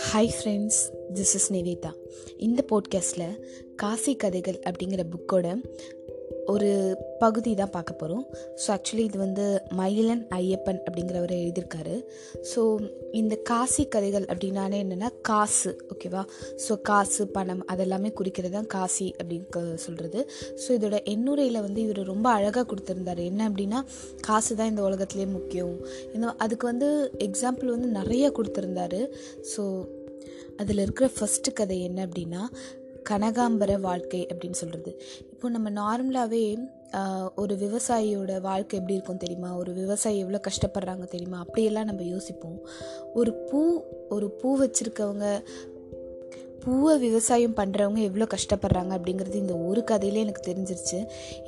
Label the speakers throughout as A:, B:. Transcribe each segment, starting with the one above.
A: Hi friends this is Nivetha இந்த போட்காஸ்டில் காசி கதைகள் அப்படிங்கிற புக்கோட ஒரு பகுதி தான் பார்க்க போகிறோம் ஸோ ஆக்சுவலி இது வந்து மயிலன் ஐயப்பன் அப்படிங்கிறவர் எழுதியிருக்காரு. ஸோ இந்த காசி கதைகள் அப்படின்னாலே என்னென்னா காசு ஓகேவா ஸோ காசு பணம் அதெல்லாமே குறிக்கிறது தான் காசி அப்படின்னு சொல்கிறது ஸோ இதோட எண்ணுரையில் வந்து இவர் ரொம்ப அழகாக கொடுத்துருந்தாரு. என்ன அப்படின்னா காசு தான் இந்த உலகத்துலேயே முக்கியம். இந்த அதுக்கு வந்து எக்ஸாம்பிள் வந்து நிறைய கொடுத்துருந்தாரு. ஸோ அதில் இருக்கிற ஃபஸ்ட்டு கதை என்ன அப்படின்னா கனகாம்பர வாழ்க்கை அப்படின்னு சொல்கிறது இப்போ நம்ம நார்மலாகவே ஒரு விவசாயியோட வாழ்க்கை எப்படி இருக்கும் தெரியுமா? ஒரு விவசாயி எவ்வளோ கஷ்டப்படுறாங்க தெரியுமா? அப்படியெல்லாம் நம்ம யோசிப்போம். ஒரு பூ ஒரு பூ வச்சுருக்கவங்க பூவை விவசாயம் பண்ணுறவங்க எவ்வளோ கஷ்டப்படுறாங்க அப்படிங்கிறது இந்த ஒரு கதையிலே எனக்கு தெரிஞ்சிருச்சு.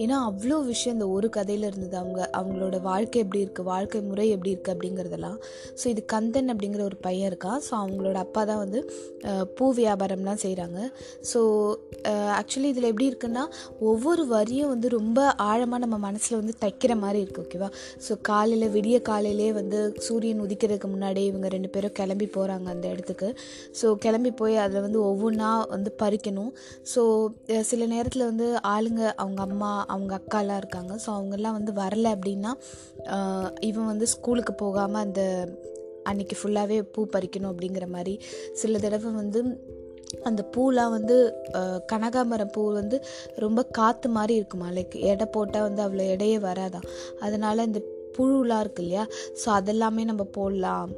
A: ஏன்னா அவ்வளோ விஷயம் இந்த ஒரு கதையில் இருந்தது. அவங்க அவங்களோட வாழ்க்கை எப்படி இருக்குது வாழ்க்கை முறை எப்படி இருக்குது அப்படிங்கிறதெல்லாம். ஸோ இது கந்தன் அப்படிங்கிற ஒரு பையன் இருக்கான் ஸோ அவங்களோட அப்பா தான் வந்து பூ வியாபாரம்லாம் செய்கிறாங்க ஸோ ஆக்சுவலி இதில் எப்படி இருக்குன்னா ஒவ்வொரு வரியும் வந்து ரொம்ப ஆழமாக நம்ம மனசில் வந்து தைக்கிற மாதிரி இருக்குது ஓகேவா ஸோ காலையில் விடிய காலையிலே வந்து சூரியன் உதிக்கிறதுக்கு முன்னாடியே இவங்க ரெண்டு பேரும் கிளம்பி போகிறாங்க அந்த இடத்துக்கு. ஸோ கிளம்பி போய் அதில் வந்து ஒவ்வொன்றா வந்து பறிக்கணும். ஸோ சில நேரத்தில் வந்து ஆளுங்க அவங்க அம்மா அவங்க அக்காலாம் இருக்காங்க. ஸோ அவங்கெல்லாம் வந்து வரல அப்படின்னா இவன் வந்து ஸ்கூலுக்கு போகாமல் அந்த அன்றைக்கி ஃபுல்லாகவே பூ பறிக்கணும் அப்படிங்கிற மாதிரி சில தடவை வந்து அந்த பூலாம் வந்து கனகாமரம் பூ வந்து ரொம்ப காற்று மாதிரி இருக்குமா? லைக் எடை போட்டால் வந்து அவ்வளோ எடையே வராதான் அதனால் இந்த புழுலாம் இருக்கு இல்லையா ஸோ அதெல்லாமே நம்ம போடலாம்.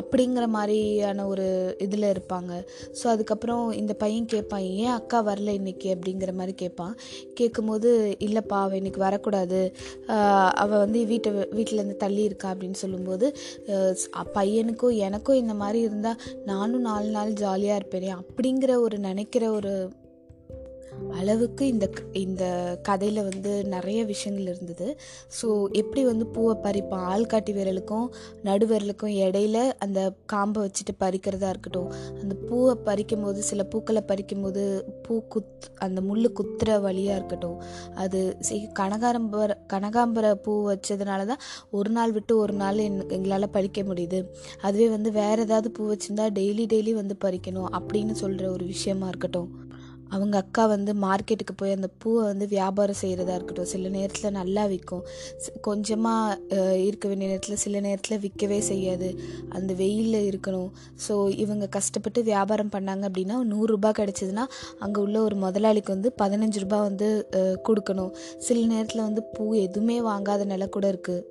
A: அப்படிங்கிற மாதிரியான ஒரு இதில் இருப்பாங்க. ஸோ அதுக்கப்புறம் இந்த பையன் கேட்பான் ஏன் அக்கா வரல இன்னைக்கு? அப்படிங்கிற மாதிரி கேட்பான் கேட்கும்போது இல்லைப்பா அவள் இன்னைக்கு வரக்கூடாது. அவள் வந்து வீட்டை வீட்டிலேருந்து தள்ளி இருக்கா? அப்படின்னு சொல்லும்போது பையனுக்கும் எனக்கும் இந்த மாதிரி இருந்தால் நானும் நாலு நாள் ஜாலியாக இருப்பேனே அப்படிங்கிற ஒரு நினைக்கிற ஒரு அளவுக்கு இந்த இந்த கதையில் வந்து நிறைய விஷயங்கள் இருந்தது. ஸோ எப்படி வந்து பூவை பறிப்பான் ஆள்காட்டி விரலுக்கும் நடுவிரலுக்கும் இடையில அந்த காம்பை வச்சுட்டு பறிக்கிறதா இருக்கட்டும். அந்த பூவை பறிக்கும் போது சில பூக்களை பறிக்கும் போது பூ குத் அந்த முள் குத்துற வழியாக இருக்கட்டும். அது கனகாம்பர கனகாம்பர பூ வச்சதுனால தான் ஒரு நாள் விட்டு ஒரு நாள் என் எங்களால் பறிக்க முடியுது. அதுவே வந்து வேறு ஏதாவது பூ வச்சுருந்தா டெய்லி டெய்லி வந்து பறிக்கணும் அப்படின்னு சொல்கிற ஒரு விஷயமா இருக்கட்டும். அவங்க அக்கா வந்து மார்க்கெட்டுக்கு போய் அந்த பூவை வந்து வியாபாரம் செய்கிறதா இருக்கட்டும். சில நேரத்தில் நல்லா விற்கும் கொஞ்சமாக இருக்க வேண்டிய நேரத்தில் சில நேரத்தில் விற்கவே செய்யாது. அந்த வெயிலில் இருக்கணும். ஸோ இவங்க கஷ்டப்பட்டு வியாபாரம் பண்ணாங்க அப்படின்னா நூறுரூபா கிடச்சிதுன்னா அங்கே உள்ள ஒரு முதலாளிக்கு வந்து பதினஞ்சு ரூபா வந்து கொடுக்கணும். சில நேரத்தில் வந்து பூ எதுவுமே வாங்காத நிலை கூட இருக்குது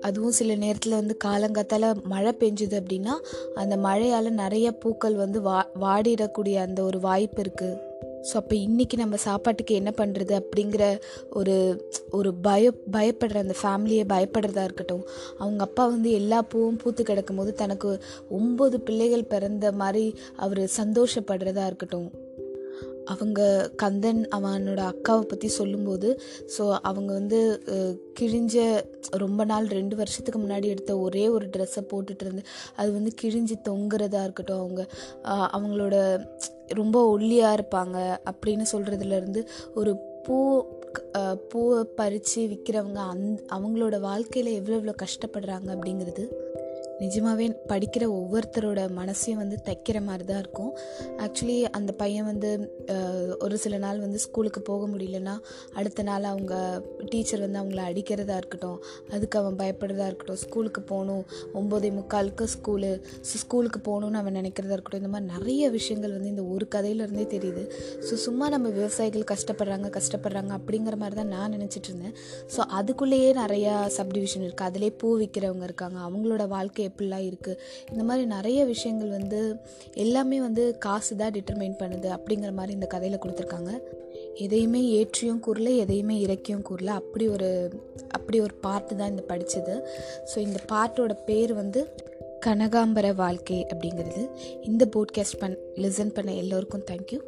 A: அதுவும் சில நேரத்தில் வந்து காலங்காத்தால் மழை பெஞ்சுது அப்படின்னா அந்த மழையால் நிறைய பூக்கள் வந்து வா வாடிடக்கூடிய அந்த ஒரு வாய்ப்பு இருக்குது ஸோ அப்போ இன்றைக்கி நம்ம சாப்பாட்டுக்கு என்ன பண்ணுறது அப்படிங்கிற ஒரு ஒரு பய பயப்படுற அந்த ஃபேமிலியை பயப்படுறதா இருக்கட்டும். அவங்க அப்பா வந்து எல்லா பூவும் பூத்து கிடக்கும் போது தனக்கு ஒம்பது பிள்ளைகள் பிறந்த மாதிரி அவர் சந்தோஷப்படுறதா இருக்கட்டும். அவங்க கந்தன் அவனோட அக்காவை பற்றி சொல்லும்போது ஸோ அவங்க வந்து கிழிஞ்ச ரொம்ப நாள் ரெண்டு வருஷத்துக்கு முன்னாடி எடுத்த ஒரே ஒரு ட்ரெஸ்ஸை போட்டுட்டு இருந்து அது வந்து கிழிஞ்சு தொங்குறதா இருக்கட்டும் அவங்க. அவங்களோட ரொம்ப ஒல்லியாக இருப்பாங்க அப்படின்னு சொல்கிறதுலேருந்து ஒரு பூ பூவை பறித்து விற்கிறவங்க அந் அவங்களோட வாழ்க்கையில் எவ்வளோ எவ்வளோ கஷ்டப்படுறாங்க அப்படிங்கிறது நிஜமாகவே படிக்கிற ஒவ்வொருத்தரோட மனசையும் வந்து தைக்கிற மாதிரி தான் இருக்கும். ஆக்சுவலி அந்த பையன் வந்து ஒரு சில நாள் வந்து ஸ்கூலுக்கு போக முடியலன்னா அடுத்த நாள் அவங்க டீச்சர் வந்து அவங்கள அடிக்கிறதா இருக்கட்டும் அதுக்கு அவன் பயப்படுறதா இருக்கட்டும் ஸ்கூலுக்கு போகணும் ஒம்போதே முக்காலுக்கு ஸ்கூலு ஸோ ஸ்கூலுக்கு போகணுன்னு அவன் நினைக்கிறதா இருக்கட்டும் இந்த மாதிரி நிறைய விஷயங்கள் வந்து இந்த ஒரு கதையிலேருந்தே தெரியுது. ஸோ சும்மா நம்ம விவசாயிகள் கஷ்டப்படுறாங்க கஷ்டப்படுறாங்க அப்படிங்கிற மாதிரி தான் நான் நினச்சிட்டு இருந்தேன். ஸோ அதுக்குள்ளேயே நிறையா சப்டிவிஷன் இருக்குது அதிலே பூ விற்கிறவங்க இருக்காங்க. அவங்களோட வாழ்க்கை எப்படிலாம் இருக்குது இந்த மாதிரி நிறைய விஷயங்கள் வந்து எல்லாமே வந்து காசு தான் டிட்டர்மைன் பண்ணுது அப்படிங்கிற மாதிரி இந்த கதையில் கொடுத்துருக்காங்க. எதையுமே ஏற்றியும் கூறல எதையுமே இறக்கியும் கூறல. அப்படி ஒரு அப்படி ஒரு பாட்டு தான் இந்த படித்தது ஸோ இந்த பாட்டோட பேர் வந்து கனகாம்பர வாழ்க்கை அப்படிங்கிறது. இந்த போட்காஸ்ட் பண் லிசன் பண்ண எல்லோருக்கும் தேங்க்யூ